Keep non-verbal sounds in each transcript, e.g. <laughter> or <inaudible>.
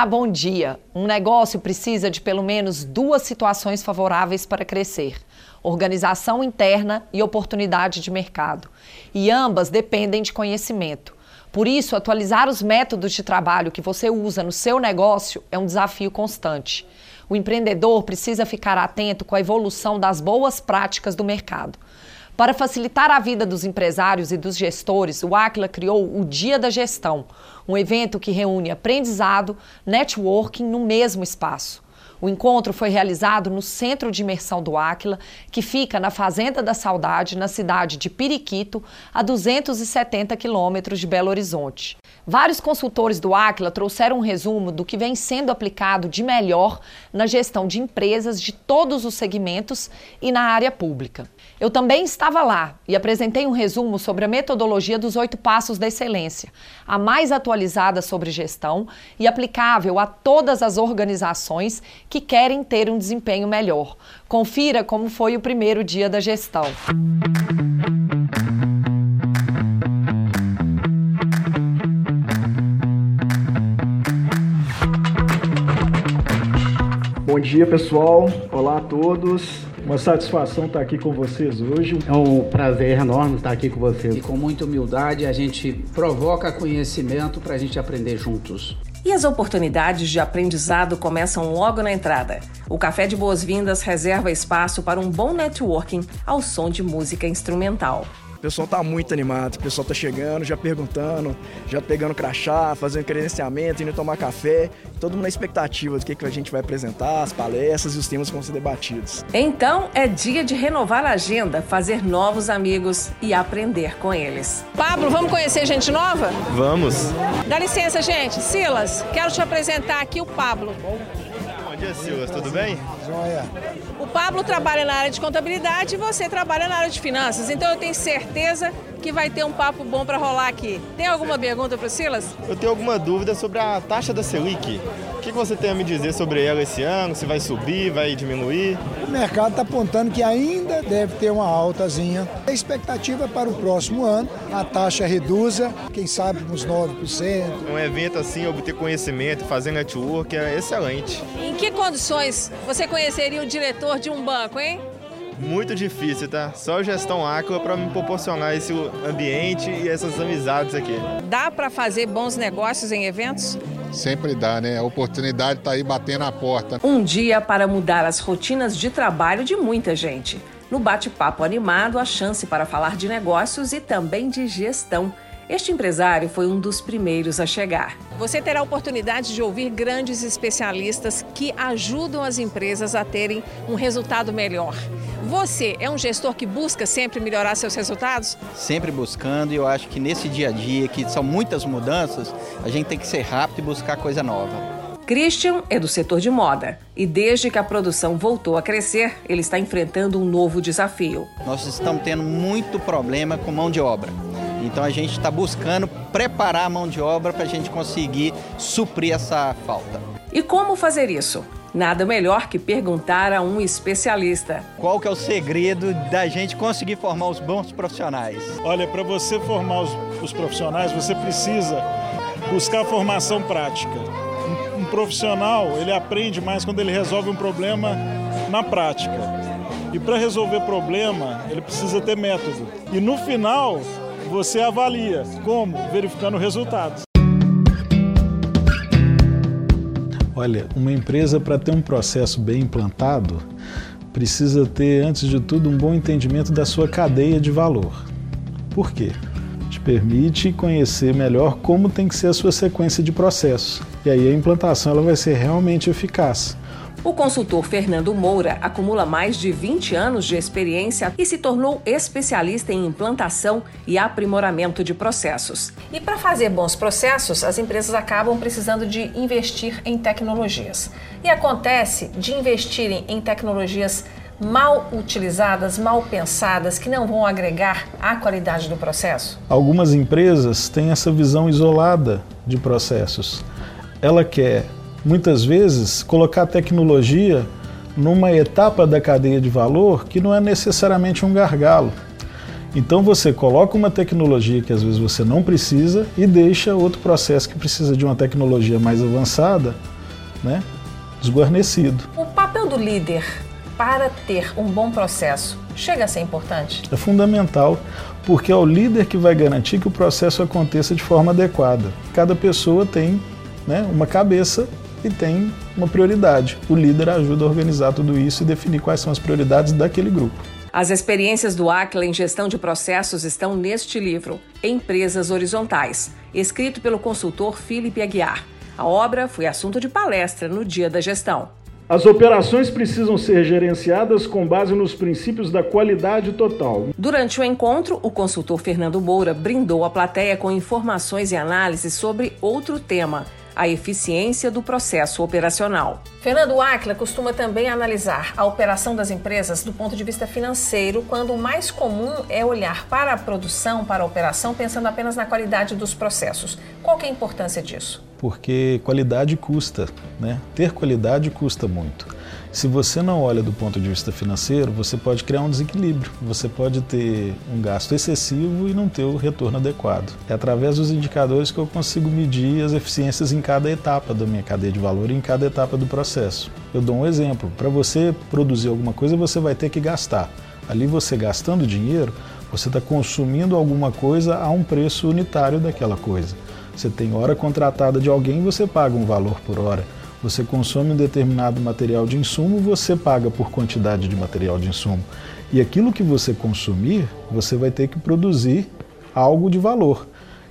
Olá, bom dia. Um negócio precisa de pelo menos duas situações favoráveis para crescer: organização interna e oportunidade de mercado. E ambas dependem de conhecimento. Por isso, atualizar os métodos de trabalho que você usa no seu negócio é um desafio constante. O empreendedor precisa ficar atento com a evolução das boas práticas do mercado. Para facilitar a vida dos empresários e dos gestores, o Aquila criou o Dia da Gestão, um evento que reúne aprendizado, networking no mesmo espaço. O encontro foi realizado no Centro de Imersão do Áquila, que fica na Fazenda da Saudade, na cidade de Periquito, a 270 quilômetros de Belo Horizonte. Vários consultores do Aquila trouxeram um resumo do que vem sendo aplicado de melhor na gestão de empresas de todos os segmentos e na área pública. Eu também estava lá e apresentei um resumo sobre a metodologia dos oito passos da excelência, a mais atualizada sobre gestão e aplicável a todas as organizações que querem ter um desempenho melhor. Confira como foi o primeiro dia da gestão. Bom dia, pessoal. Olá a todos. Uma satisfação estar aqui com vocês hoje. É um prazer enorme estar aqui com vocês. E com muita humildade a gente provoca conhecimento para a gente aprender juntos. E as oportunidades de aprendizado começam logo na entrada. O Café de Boas-Vindas reserva espaço para um bom networking ao som de música instrumental. O pessoal tá muito animado, o pessoal tá chegando, já perguntando, já pegando crachá, fazendo credenciamento, indo tomar café. Todo mundo na expectativa do que, que a gente vai apresentar, as palestras e os temas que vão ser debatidos. Então é dia de renovar a agenda, fazer novos amigos e aprender com eles. Pablo, vamos conhecer gente nova? Vamos. Dá licença, gente. Silas, quero te apresentar aqui o Pablo. Dia, Silas, tudo bem? Joia. O Pablo trabalha na área de contabilidade e você trabalha na área de finanças, então eu tenho certeza que vai ter um papo bom para rolar aqui. Tem alguma pergunta para o Silas? Eu tenho alguma dúvida sobre a taxa da Selic. O que você tem a me dizer sobre ela esse ano? Se vai subir, vai diminuir? O mercado está apontando que ainda deve ter uma altazinha. A expectativa é para o próximo ano, a taxa reduza, quem sabe uns 9%. Um evento assim, obter conhecimento, fazer network é excelente. Em que condições você conheceria o diretor de um banco, hein? Muito difícil, tá? Só gestão Aqua para me proporcionar esse ambiente e essas amizades aqui. Dá para fazer bons negócios em eventos? Sempre dá, né? A oportunidade está aí batendo a porta. Um dia para mudar as rotinas de trabalho de muita gente. No bate-papo animado, a chance para falar de negócios e também de gestão. Este empresário foi um dos primeiros a chegar. Você terá a oportunidade de ouvir grandes especialistas que ajudam as empresas a terem um resultado melhor. Você é um gestor que busca sempre melhorar seus resultados? Sempre buscando, e eu acho que nesse dia a dia, que são muitas mudanças, a gente tem que ser rápido e buscar coisa nova. Christian é do setor de moda e desde que a produção voltou a crescer, ele está enfrentando um novo desafio. Nós estamos tendo muito problema com mão de obra. Então a gente está buscando preparar a mão de obra para a gente conseguir suprir essa falta. E como fazer isso? Nada melhor que perguntar a um especialista. Qual que é o segredo da gente conseguir formar os bons profissionais? Olha, para você formar os, os, profissionais, você precisa buscar formação prática. Um, um profissional, ele aprende mais quando ele resolve um problema na prática. E para resolver problema, ele precisa ter método. E no final, você avalia como? Verificando resultados. Olha, uma empresa para ter um processo bem implantado precisa ter, antes de tudo, um bom entendimento da sua cadeia de valor. Por quê? Te permite conhecer melhor como tem que ser a sua sequência de processos. E aí a implantação ela vai ser realmente eficaz. O consultor Fernando Moura acumula mais de 20 anos de experiência e se tornou especialista em implantação e aprimoramento de processos. E para fazer bons processos, as empresas acabam precisando de investir em tecnologias. E acontece de investirem em tecnologias mal utilizadas, mal pensadas, que não vão agregar à qualidade do processo? Algumas empresas têm essa visão isolada de processos. Ela quer muitas vezes, colocar tecnologia numa etapa da cadeia de valor que não é necessariamente um gargalo. Então você coloca uma tecnologia que às vezes você não precisa e deixa outro processo que precisa de uma tecnologia mais avançada, né, desguarnecido. O papel do líder para ter um bom processo chega a ser importante? É fundamental, porque é o líder que vai garantir que o processo aconteça de forma adequada. Cada pessoa tem né, uma cabeça e tem uma prioridade. O líder ajuda a organizar tudo isso e definir quais são as prioridades daquele grupo. As experiências do Aquila em gestão de processos estão neste livro, Empresas Horizontais, escrito pelo consultor Felipe Aguiar. A obra foi assunto de palestra no Dia da Gestão. As operações precisam ser gerenciadas com base nos princípios da qualidade total. Durante o encontro, o consultor Fernando Moura brindou a plateia com informações e análises sobre outro tema, a eficiência do processo operacional. Fernando Aquila costuma também analisar a operação das empresas do ponto de vista financeiro, quando o mais comum é olhar para a produção, para a operação, pensando apenas na qualidade dos processos. Qual é a importância disso? Porque qualidade custa, né? Ter qualidade custa muito. Se você não olha do ponto de vista financeiro, você pode criar um desequilíbrio. Você pode ter um gasto excessivo e não ter o retorno adequado. É através dos indicadores que eu consigo medir as eficiências em cada etapa da minha cadeia de valor e em cada etapa do processo. Eu dou um exemplo. Para você produzir alguma coisa, você vai ter que gastar. Ali você gastando dinheiro, você está consumindo alguma coisa a um preço unitário daquela coisa. Você tem hora contratada de alguém, você paga um valor por hora. Você consome um determinado material de insumo, você paga por quantidade de material de insumo. E aquilo que você consumir, você vai ter que produzir algo de valor.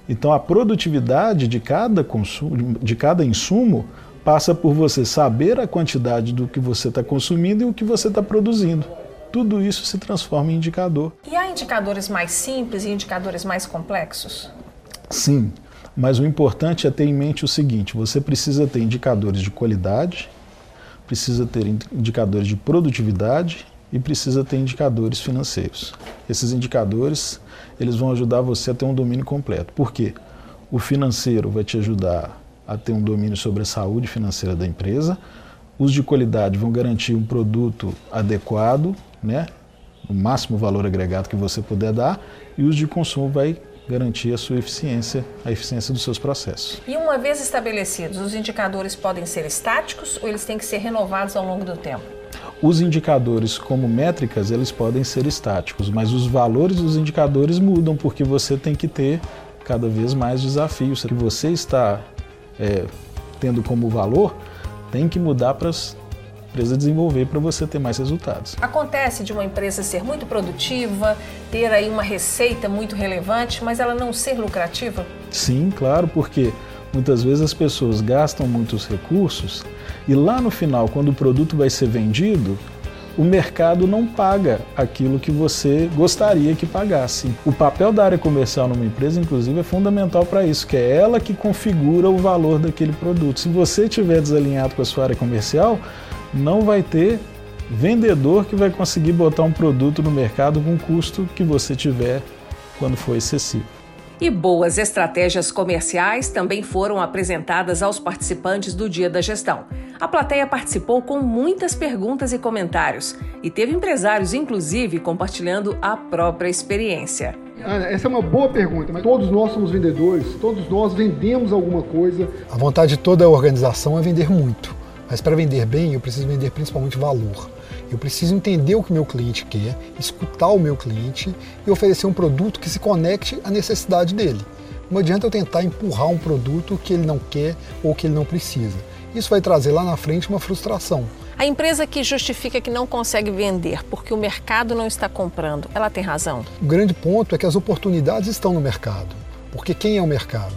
Então a produtividade de cada, consumo, de cada insumo passa por você saber a quantidade do que você está consumindo e o que você está produzindo. Tudo isso se transforma em indicador. E há indicadores mais simples e indicadores mais complexos? Sim. Mas o importante é ter em mente o seguinte: você precisa ter indicadores de qualidade, precisa ter indicadores de produtividade e precisa ter indicadores financeiros. Esses indicadores eles vão ajudar você a ter um domínio completo. Por quê? O financeiro vai te ajudar a ter um domínio sobre a saúde financeira da empresa. Os de qualidade vão garantir um produto adequado, né? o máximo valor agregado que você puder dar, e os de consumo vai garantir a sua eficiência, a eficiência dos seus processos. E uma vez estabelecidos, os indicadores podem ser estáticos ou eles têm que ser renovados ao longo do tempo? Os indicadores como métricas, eles podem ser estáticos, mas os valores dos indicadores mudam porque você tem que ter cada vez mais desafios. O que você está é, tendo como valor tem que mudar para as empresa desenvolver para você ter mais resultados. Acontece de uma empresa ser muito produtiva, ter aí uma receita muito relevante, mas ela não ser lucrativa? Sim, claro, porque muitas vezes as pessoas gastam muitos recursos e lá no final, quando o produto vai ser vendido, o mercado não paga aquilo que você gostaria que pagasse. O papel da área comercial numa empresa, inclusive, é fundamental para isso, que é ela que configura o valor daquele produto. Se você estiver desalinhado com a sua área comercial, não vai ter vendedor que vai conseguir botar um produto no mercado com o custo que você tiver quando for excessivo. E boas estratégias comerciais também foram apresentadas aos participantes do Dia da Gestão. A plateia participou com muitas perguntas e comentários e teve empresários, inclusive, compartilhando a própria experiência. Essa é uma boa pergunta, mas todos nós somos vendedores, todos nós vendemos alguma coisa. A vontade de toda a organização é vender muito. Mas para vender bem, eu preciso vender principalmente valor. Eu preciso entender o que meu cliente quer, escutar o meu cliente e oferecer um produto que se conecte à necessidade dele. Não adianta eu tentar empurrar um produto que ele não quer ou que ele não precisa. Isso vai trazer lá na frente uma frustração. A empresa que justifica que não consegue vender porque o mercado não está comprando, ela tem razão? O grande ponto é que as oportunidades estão no mercado. Porque quem é o mercado?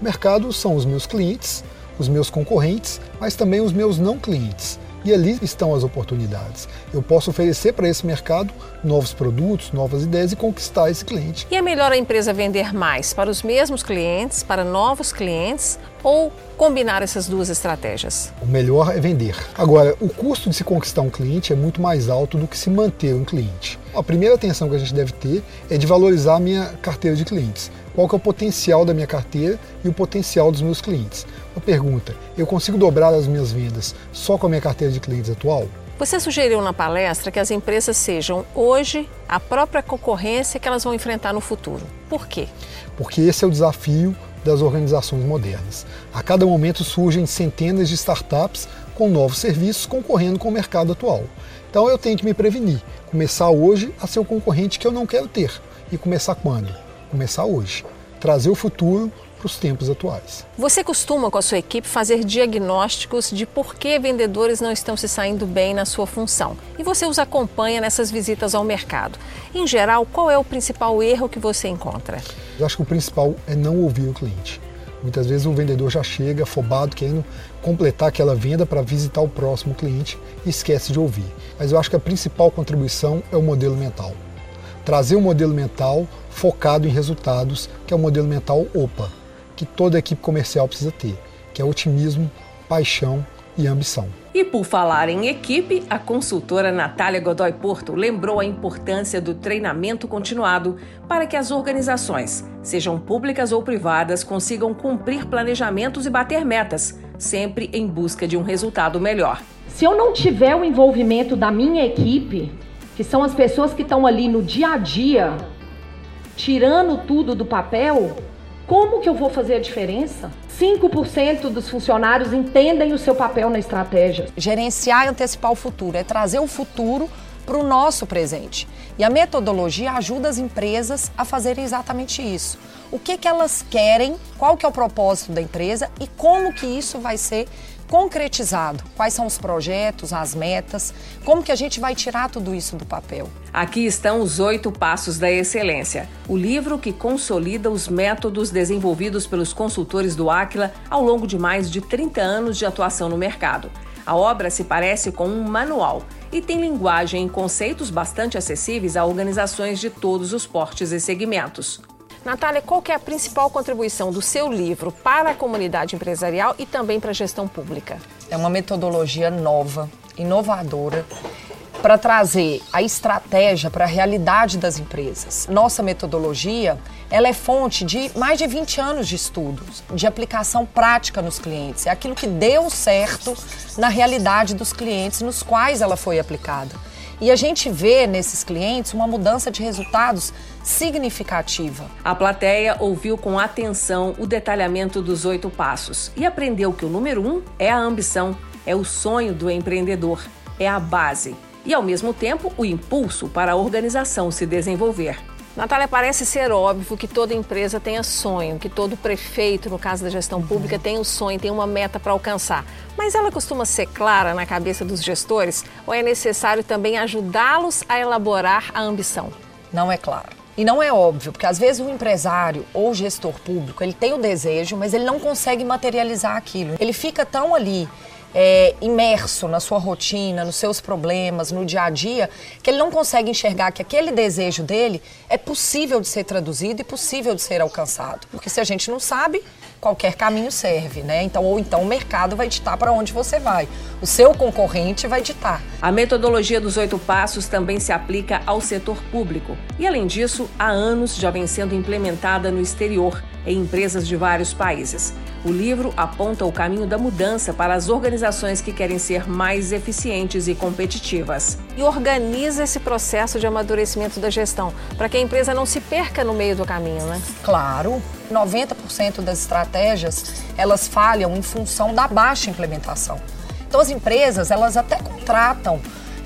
O mercado são os meus clientes, os meus concorrentes, mas também os meus não clientes. E ali estão as oportunidades. Eu posso oferecer para esse mercado novos produtos, novas ideias e conquistar esse cliente. E é melhor a empresa vender mais para os mesmos clientes, para novos clientes ou combinar essas duas estratégias? O melhor é vender. Agora, o custo de se conquistar um cliente é muito mais alto do que se manter um cliente. A primeira atenção que a gente deve ter é de valorizar a minha carteira de clientes. Qual que é o potencial da minha carteira e o potencial dos meus clientes? Uma pergunta: eu consigo dobrar as minhas vendas só com a minha carteira de clientes atual? Você sugeriu na palestra que as empresas sejam hoje a própria concorrência que elas vão enfrentar no futuro. Por quê? Porque esse é o desafio das organizações modernas. A cada momento surgem centenas de startups com novos serviços concorrendo com o mercado atual. Então eu tenho que me prevenir, começar hoje a ser o concorrente que eu não quero ter. E começar quando? Começar hoje. Trazer o futuro para os tempos atuais. Você costuma, com a sua equipe, fazer diagnósticos de por que vendedores não estão se saindo bem na sua função. E você os acompanha nessas visitas ao mercado. Em geral, qual é o principal erro que você encontra? Eu acho que o principal é não ouvir o cliente. Muitas vezes o vendedor já chega afobado, querendo completar aquela venda para visitar o próximo cliente e esquece de ouvir. Mas eu acho que a principal contribuição é o modelo mental. Trazer um modelo mental focado em resultados, que é o modelo mental OPA, que toda equipe comercial precisa ter, que é otimismo, paixão e ambição. E por falar em equipe, a consultora Natália Godoy Porto lembrou a importância do treinamento continuado para que as organizações, sejam públicas ou privadas, consigam cumprir planejamentos e bater metas, sempre em busca de um resultado melhor. Se eu não tiver o envolvimento da minha equipe, que são as pessoas que estão ali no dia a dia, tirando tudo do papel, como que eu vou fazer a diferença? 5% dos funcionários entendem o seu papel na estratégia. Gerenciar e antecipar o futuro é trazer o futuro para o nosso presente. E a metodologia ajuda as empresas a fazerem exatamente isso. O que, que elas querem, qual que é o propósito da empresa e como que isso vai ser concretizado. Quais são os projetos, as metas, como que a gente vai tirar tudo isso do papel. Aqui estão os oito passos da excelência, o livro que consolida os métodos desenvolvidos pelos consultores do Aquila ao longo de mais de 30 anos de atuação no mercado. A obra se parece com um manual e tem linguagem e conceitos bastante acessíveis a organizações de todos os portes e segmentos. Natália, qual é a principal contribuição do seu livro para a comunidade empresarial e também para a gestão pública? É uma metodologia nova, inovadora, para trazer a estratégia para a realidade das empresas. Nossa metodologia, ela é fonte de mais de 20 anos de estudos, de aplicação prática nos clientes. É aquilo que deu certo na realidade dos clientes nos quais ela foi aplicada. E a gente vê nesses clientes uma mudança de resultados significativa. A plateia ouviu com atenção o detalhamento dos oito passos e aprendeu que o número um é a ambição, é o sonho do empreendedor, é a base e, ao mesmo tempo, o impulso para a organização se desenvolver. Natália, parece ser óbvio que toda empresa tenha sonho, que todo prefeito, no caso da gestão pública, tem um sonho, tem uma meta para alcançar. Mas ela costuma ser clara na cabeça dos gestores ou é necessário também ajudá-los a elaborar a ambição? Não é claro. E não é óbvio, porque às vezes o empresário ou o gestor público, ele tem o desejo, mas ele não consegue materializar aquilo. Ele fica tão ali é, imerso na sua rotina, nos seus problemas, no dia a dia, que ele não consegue enxergar que aquele desejo dele é possível de ser traduzido e possível de ser alcançado. Porque se a gente não sabe, qualquer caminho serve, né? Então, ou então o mercado vai ditar para onde você vai. O seu concorrente vai ditar. A metodologia dos oito passos também se aplica ao setor público. E além disso, há anos já vem sendo implementada no exterior, em empresas de vários países. O livro aponta o caminho da mudança para as organizações que querem ser mais eficientes e competitivas. E organiza esse processo de amadurecimento da gestão, para que a empresa não se perca no meio do caminho, né? Claro. 90% das estratégias, elas falham em função da baixa implementação. Então as empresas, elas até contratam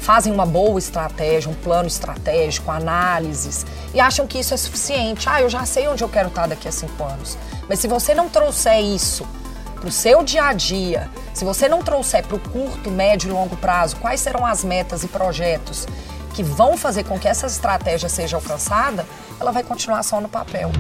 fazem uma boa estratégia, um plano estratégico, análises e acham que isso é suficiente. Ah, eu já sei onde eu quero estar daqui a cinco anos. Mas se você não trouxer isso para o seu dia a dia, se você não trouxer para o curto, médio e longo prazo quais serão as metas e projetos que vão fazer com que essa estratégia seja alcançada, ela vai continuar só no papel.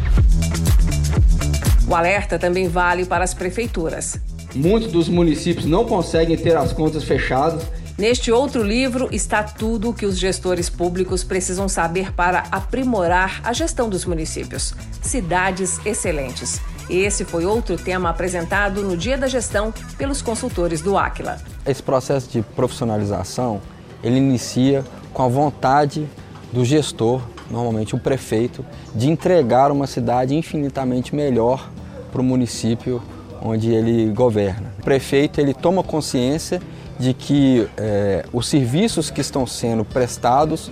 O alerta também vale para as prefeituras. Muitos dos municípios não conseguem ter as contas fechadas Neste outro livro está tudo o que os gestores públicos precisam saber para aprimorar a gestão dos municípios. Cidades excelentes. Esse foi outro tema apresentado no Dia da Gestão pelos consultores do Aquila. Esse processo de profissionalização, ele inicia com a vontade do gestor, normalmente o prefeito, de entregar uma cidade infinitamente melhor para o município onde ele governa. O prefeito ele toma consciência de que é, os serviços que estão sendo prestados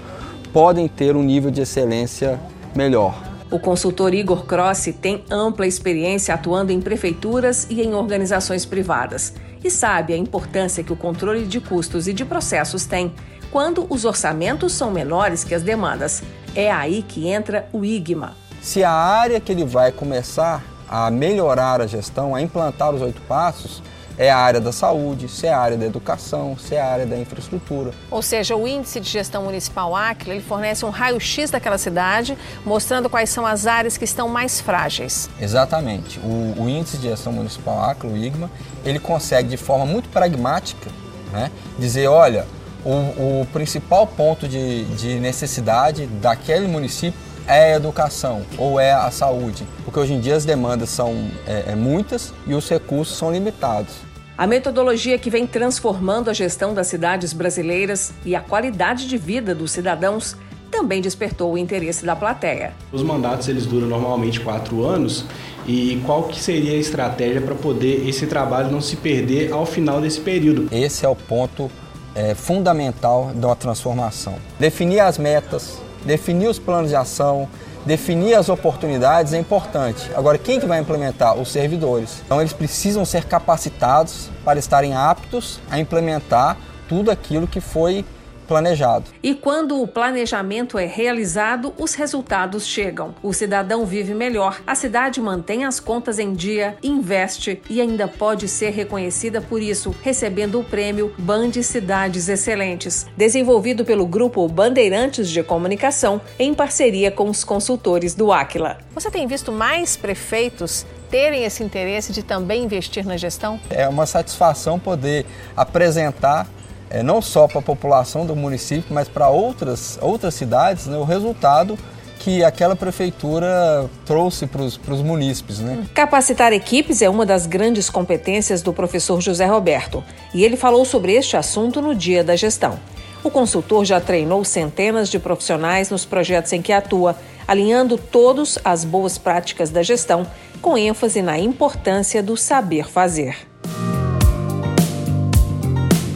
podem ter um nível de excelência melhor. O consultor Igor Crossi tem ampla experiência atuando em prefeituras e em organizações privadas e sabe a importância que o controle de custos e de processos tem quando os orçamentos são menores que as demandas. É aí que entra o IGMA. Se a área que ele vai começar a melhorar a gestão, a implantar os oito passos, é a área da saúde, se é a área da educação, se é a área da infraestrutura. Ou seja, o Índice de Gestão Municipal Aquila, ele fornece um raio-x daquela cidade, mostrando quais são as áreas que estão mais frágeis. Exatamente. O, o Índice de Gestão Municipal Aquila, o IGMA, ele consegue de forma muito pragmática né, dizer, olha, o, o principal ponto de, de necessidade daquele município é a educação ou é a saúde, porque hoje em dia as demandas são é, é muitas e os recursos são limitados. A metodologia que vem transformando a gestão das cidades brasileiras e a qualidade de vida dos cidadãos também despertou o interesse da plateia. Os mandatos eles duram normalmente quatro anos e qual que seria a estratégia para poder esse trabalho não se perder ao final desse período? Esse é o ponto é, fundamental da transformação. Definir as metas, definir os planos de ação, definir as oportunidades é importante. Agora, quem que vai implementar? Os servidores. Então, eles precisam ser capacitados para estarem aptos a implementar tudo aquilo que foi planejado. E quando o planejamento é realizado, os resultados chegam. O cidadão vive melhor, a cidade mantém as contas em dia, investe e ainda pode ser reconhecida por isso, recebendo o prêmio Band Cidades Excelentes, desenvolvido pelo grupo Bandeirantes de Comunicação em parceria com os consultores do Aquila. Você tem visto mais prefeitos terem esse interesse de também investir na gestão? É uma satisfação poder apresentar é, não só para a população do município, mas para outras, outras cidades, né, o resultado que aquela prefeitura trouxe para os munícipes. Né? Capacitar equipes é uma das grandes competências do professor José Roberto, e ele falou sobre este assunto no dia da gestão. O consultor já treinou centenas de profissionais nos projetos em que atua, alinhando todos as boas práticas da gestão, com ênfase na importância do saber fazer.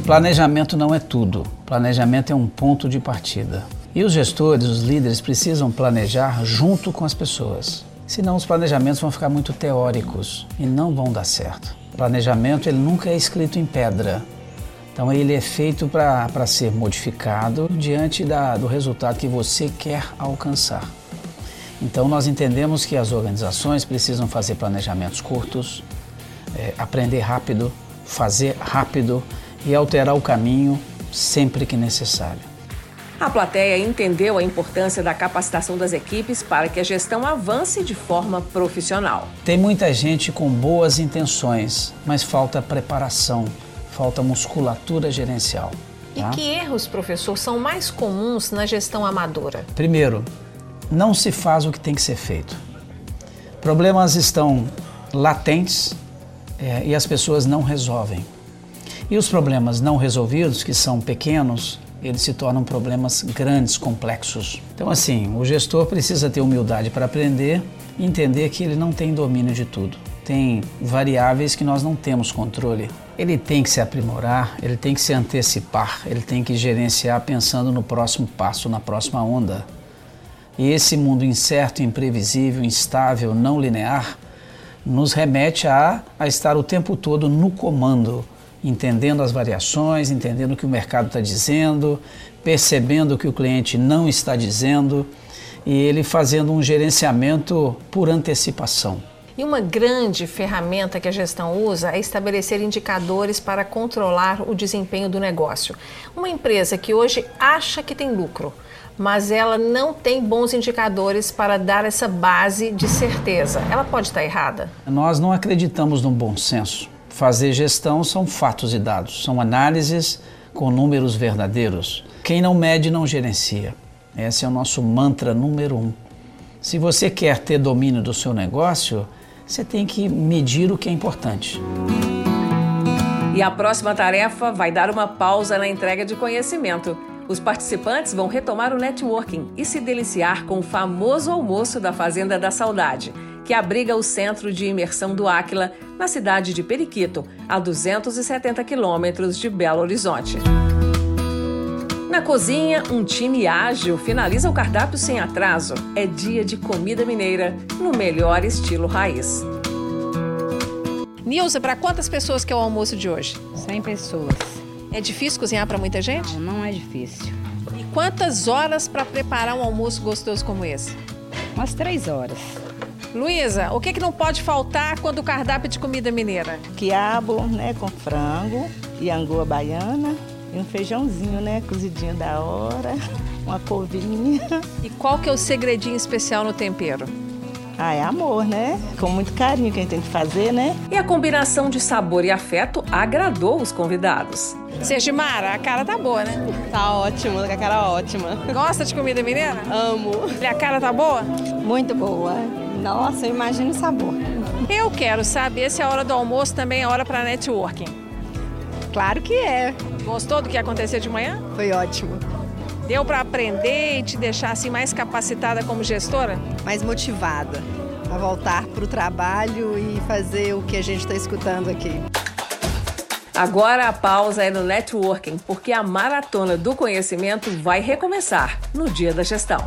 Planejamento não é tudo. Planejamento é um ponto de partida. E os gestores, os líderes precisam planejar junto com as pessoas. Senão os planejamentos vão ficar muito teóricos e não vão dar certo. planejamento ele nunca é escrito em pedra. Então ele é feito para ser modificado diante da, do resultado que você quer alcançar. Então nós entendemos que as organizações precisam fazer planejamentos curtos, é, aprender rápido, fazer rápido e alterar o caminho sempre que necessário. A plateia entendeu a importância da capacitação das equipes para que a gestão avance de forma profissional. Tem muita gente com boas intenções, mas falta preparação, falta musculatura gerencial. Tá? E que erros, professor, são mais comuns na gestão amadora? Primeiro, não se faz o que tem que ser feito. Problemas estão latentes é, e as pessoas não resolvem. E os problemas não resolvidos, que são pequenos, eles se tornam problemas grandes, complexos. Então, assim, o gestor precisa ter humildade para aprender e entender que ele não tem domínio de tudo. Tem variáveis que nós não temos controle. Ele tem que se aprimorar, ele tem que se antecipar, ele tem que gerenciar pensando no próximo passo, na próxima onda. E esse mundo incerto, imprevisível, instável, não linear, nos remete a, a estar o tempo todo no comando entendendo as variações, entendendo o que o mercado está dizendo, percebendo o que o cliente não está dizendo e ele fazendo um gerenciamento por antecipação. E uma grande ferramenta que a gestão usa é estabelecer indicadores para controlar o desempenho do negócio. Uma empresa que hoje acha que tem lucro, mas ela não tem bons indicadores para dar essa base de certeza, ela pode estar errada? Nós não acreditamos no bom senso fazer gestão são fatos e dados, são análises com números verdadeiros. Quem não mede não gerencia. Esse é o nosso mantra número um. Se você quer ter domínio do seu negócio, você tem que medir o que é importante. E a próxima tarefa vai dar uma pausa na entrega de conhecimento. Os participantes vão retomar o networking e se deliciar com o famoso almoço da Fazenda da Saudade, que abriga o centro de imersão do Áquila na cidade de Periquito, a 270 quilômetros de Belo Horizonte. Na cozinha, um time ágil finaliza o cardápio sem atraso. É dia de comida mineira, no melhor estilo raiz. Nilza, para quantas pessoas que é o almoço de hoje? 100 pessoas. É difícil cozinhar para muita gente? Não, não é difícil. E quantas horas para preparar um almoço gostoso como esse? Umas três horas. Luísa, o que, que não pode faltar quando o cardápio é de comida mineira? Quiabo, né, com frango e angoa baiana e um feijãozinho, né, cozidinho da hora, <laughs> uma couvinha. E qual que é o segredinho especial no tempero? Ah, é amor, né? Com muito carinho que a gente tem que fazer, né? E a combinação de sabor e afeto agradou os convidados. Sergimara, a cara tá boa, né? Tá ótimo, a cara ótima. Gosta de comida mineira? Amo. E a cara tá boa? Muito boa. Nossa, eu imagino o sabor. Eu quero saber se a hora do almoço também é hora para networking. Claro que é. Gostou do que aconteceu de manhã? Foi ótimo. Deu para aprender e te deixar assim mais capacitada como gestora? Mais motivada a voltar para o trabalho e fazer o que a gente está escutando aqui. Agora a pausa é no networking, porque a maratona do conhecimento vai recomeçar no dia da gestão.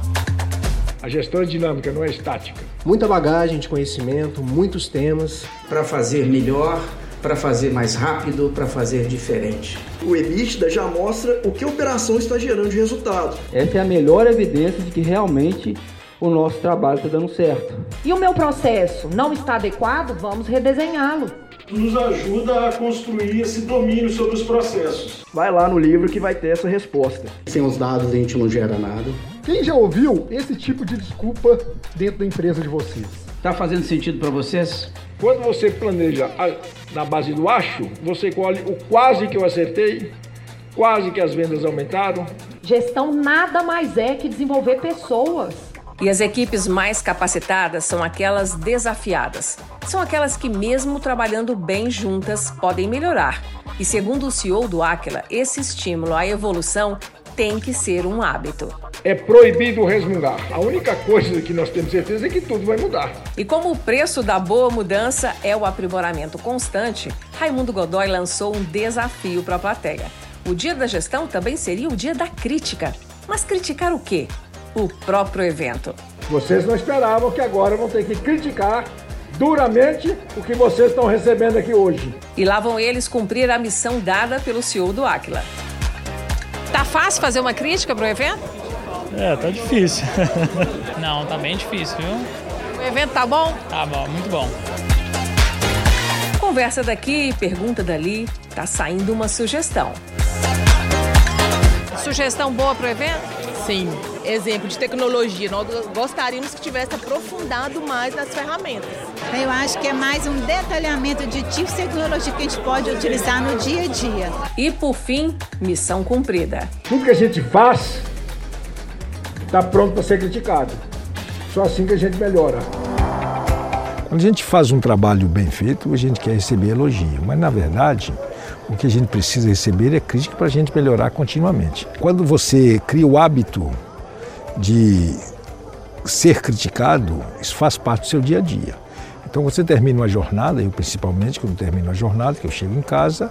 A gestão é dinâmica, não é estática. Muita bagagem de conhecimento, muitos temas. Para fazer melhor, para fazer mais rápido, para fazer diferente. O EBITDA já mostra o que a operação está gerando de resultado. Essa é a melhor evidência de que realmente o nosso trabalho está dando certo. E o meu processo não está adequado? Vamos redesenhá-lo. Nos ajuda a construir esse domínio sobre os processos. Vai lá no livro que vai ter essa resposta. Sem os dados a gente não gera nada. Quem já ouviu esse tipo de desculpa dentro da empresa de vocês? Tá fazendo sentido para vocês? Quando você planeja na base do acho, você colhe o quase que eu acertei, quase que as vendas aumentaram. Gestão nada mais é que desenvolver pessoas. E as equipes mais capacitadas são aquelas desafiadas. São aquelas que, mesmo trabalhando bem juntas, podem melhorar. E segundo o CEO do Aquila, esse estímulo à evolução tem que ser um hábito. É proibido resmungar. A única coisa que nós temos certeza é que tudo vai mudar. E como o preço da boa mudança é o aprimoramento constante, Raimundo Godoy lançou um desafio para a plateia. O dia da gestão também seria o dia da crítica. Mas criticar o quê? O próprio evento. Vocês não esperavam que agora vão ter que criticar duramente o que vocês estão recebendo aqui hoje. E lá vão eles cumprir a missão dada pelo CEO do Aquila. Tá fácil fazer uma crítica pro evento? É, tá difícil. <laughs> Não, tá bem difícil, viu? O evento tá bom? Tá bom, muito bom. Conversa daqui, pergunta dali, tá saindo uma sugestão. Sugestão boa pro evento? Sim, exemplo de tecnologia. Nós gostaríamos que tivesse aprofundado mais nas ferramentas. Eu acho que é mais um detalhamento de tipos de tecnologia que a gente pode utilizar no dia a dia. E por fim, missão cumprida. Tudo que a gente faz está pronto para ser criticado. Só assim que a gente melhora. Quando a gente faz um trabalho bem feito, a gente quer receber elogio, mas na verdade o que a gente precisa receber é crítica para a gente melhorar continuamente. Quando você cria o hábito de ser criticado, isso faz parte do seu dia a dia. Então você termina uma jornada, eu principalmente quando termino a jornada, que eu chego em casa,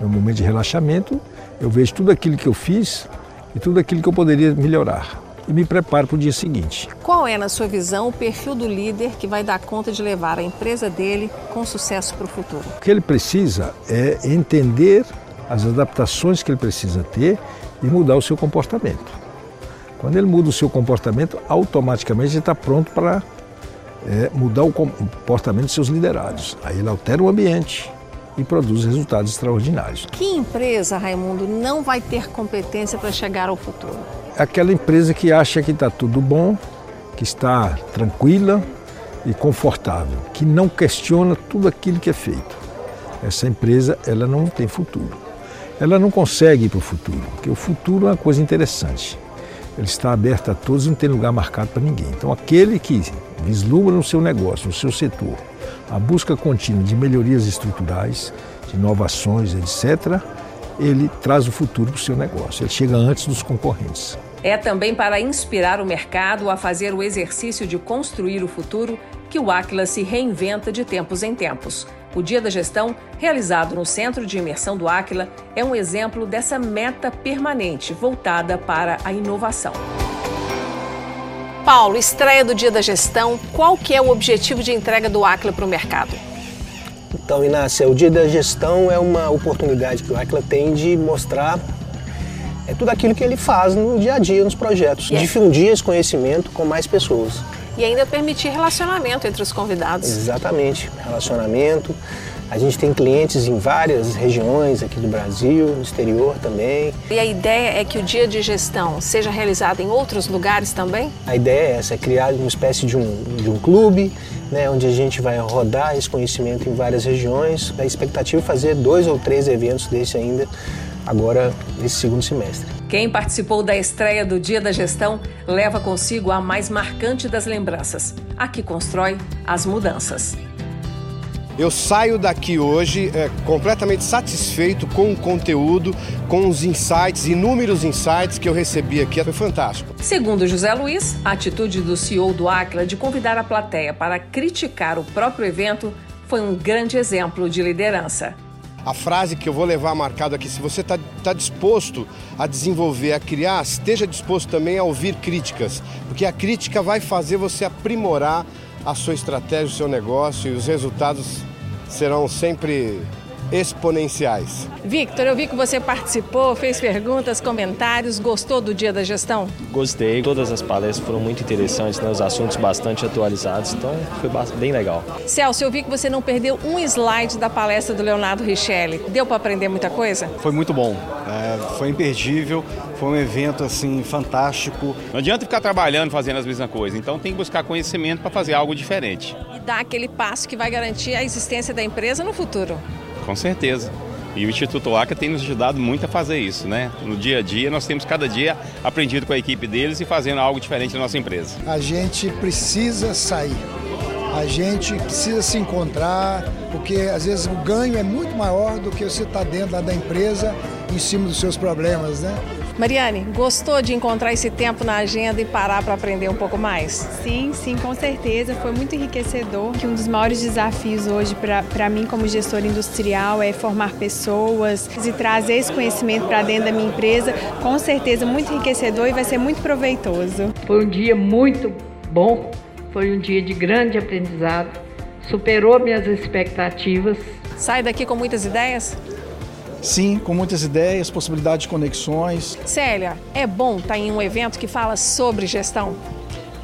no momento de relaxamento, eu vejo tudo aquilo que eu fiz e tudo aquilo que eu poderia melhorar e me preparo para o dia seguinte. Qual é, na sua visão, o perfil do líder que vai dar conta de levar a empresa dele com sucesso para o futuro? O que ele precisa é entender as adaptações que ele precisa ter e mudar o seu comportamento. Quando ele muda o seu comportamento, automaticamente ele está pronto para é, mudar o comportamento dos seus liderados. Aí ele altera o ambiente e produz resultados extraordinários. Que empresa, Raimundo, não vai ter competência para chegar ao futuro? Aquela empresa que acha que está tudo bom, que está tranquila e confortável, que não questiona tudo aquilo que é feito. Essa empresa ela não tem futuro. Ela não consegue ir para o futuro, porque o futuro é uma coisa interessante. Ele está aberto a todos e não tem lugar marcado para ninguém. Então, aquele que vislumbra no seu negócio, no seu setor, a busca contínua de melhorias estruturais, de inovações, etc., ele traz o futuro para o seu negócio. Ele chega antes dos concorrentes. É também para inspirar o mercado a fazer o exercício de construir o futuro que o Aquila se reinventa de tempos em tempos. O Dia da Gestão, realizado no Centro de Imersão do Áquila, é um exemplo dessa meta permanente voltada para a inovação. Paulo, estreia do Dia da Gestão, qual que é o objetivo de entrega do Áquila para o mercado? Então, Inácia, o Dia da Gestão é uma oportunidade que o Aquila tem de mostrar é tudo aquilo que ele faz no dia a dia, nos projetos, difundir esse conhecimento com mais pessoas. E ainda permitir relacionamento entre os convidados. Exatamente, relacionamento. A gente tem clientes em várias regiões aqui do Brasil, no exterior também. E a ideia é que o Dia de Gestão seja realizado em outros lugares também? A ideia é essa, é criar uma espécie de um, de um clube, né, onde a gente vai rodar esse conhecimento em várias regiões. A expectativa é fazer dois ou três eventos desse ainda, agora nesse segundo semestre. Quem participou da estreia do Dia da Gestão leva consigo a mais marcante das lembranças, a que constrói as mudanças. Eu saio daqui hoje é, completamente satisfeito com o conteúdo, com os insights, inúmeros insights que eu recebi aqui. Foi fantástico. Segundo José Luiz, a atitude do CEO do Acla de convidar a plateia para criticar o próprio evento foi um grande exemplo de liderança. A frase que eu vou levar marcado aqui, se você está tá disposto a desenvolver, a criar, esteja disposto também a ouvir críticas, porque a crítica vai fazer você aprimorar a sua estratégia, o seu negócio e os resultados serão sempre exponenciais. Victor, eu vi que você participou, fez perguntas, comentários, gostou do Dia da Gestão? Gostei, todas as palestras foram muito interessantes, né? os assuntos bastante atualizados, então foi bem legal. Celso, eu vi que você não perdeu um slide da palestra do Leonardo Richelli. Deu para aprender muita coisa? Foi muito bom, é, foi imperdível, foi um evento assim fantástico. Não adianta ficar trabalhando fazendo as mesmas coisas, então tem que buscar conhecimento para fazer algo diferente. E dar aquele passo que vai garantir a existência da empresa no futuro. Com certeza. E o Instituto ACA tem nos ajudado muito a fazer isso, né? No dia a dia, nós temos cada dia aprendido com a equipe deles e fazendo algo diferente na nossa empresa. A gente precisa sair. A gente precisa se encontrar, porque às vezes o ganho é muito maior do que você estar dentro lá da empresa em cima dos seus problemas, né? Mariane, gostou de encontrar esse tempo na agenda e parar para aprender um pouco mais? Sim, sim, com certeza. Foi muito enriquecedor. Que um dos maiores desafios hoje para mim como gestora industrial é formar pessoas e trazer esse conhecimento para dentro da minha empresa. Com certeza, muito enriquecedor e vai ser muito proveitoso. Foi um dia muito bom, foi um dia de grande aprendizado, superou minhas expectativas. Sai daqui com muitas ideias? Sim, com muitas ideias, possibilidade de conexões. Célia, é bom estar em um evento que fala sobre gestão?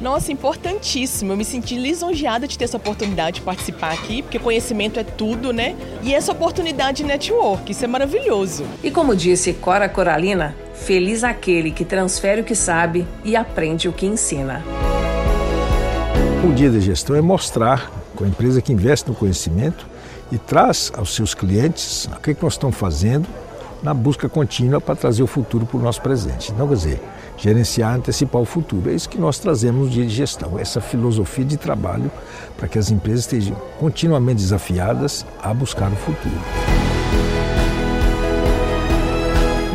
Nossa, importantíssimo. Eu me senti lisonjeada de ter essa oportunidade de participar aqui, porque conhecimento é tudo, né? E essa oportunidade de network, isso é maravilhoso. E como disse Cora Coralina, feliz aquele que transfere o que sabe e aprende o que ensina. O dia da gestão é mostrar com a empresa que investe no conhecimento e traz aos seus clientes o que, é que nós estamos fazendo na busca contínua para trazer o futuro para o nosso presente. Então, quer dizer, gerenciar, antecipar o futuro. É isso que nós trazemos de gestão, essa filosofia de trabalho para que as empresas estejam continuamente desafiadas a buscar o futuro.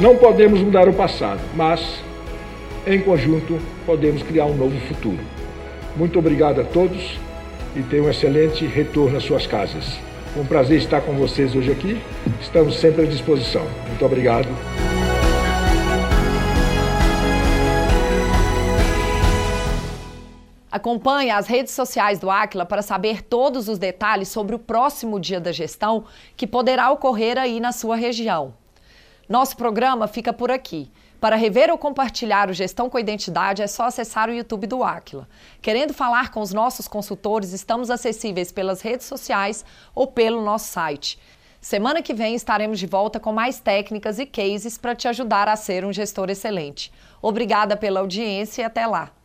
Não podemos mudar o passado, mas em conjunto podemos criar um novo futuro. Muito obrigado a todos e tenham um excelente retorno às suas casas. Foi um prazer estar com vocês hoje aqui. Estamos sempre à disposição. Muito obrigado. Acompanhe as redes sociais do Aquila para saber todos os detalhes sobre o próximo dia da gestão que poderá ocorrer aí na sua região. Nosso programa fica por aqui. Para rever ou compartilhar o Gestão com Identidade é só acessar o YouTube do Aquila. Querendo falar com os nossos consultores, estamos acessíveis pelas redes sociais ou pelo nosso site. Semana que vem estaremos de volta com mais técnicas e cases para te ajudar a ser um gestor excelente. Obrigada pela audiência e até lá!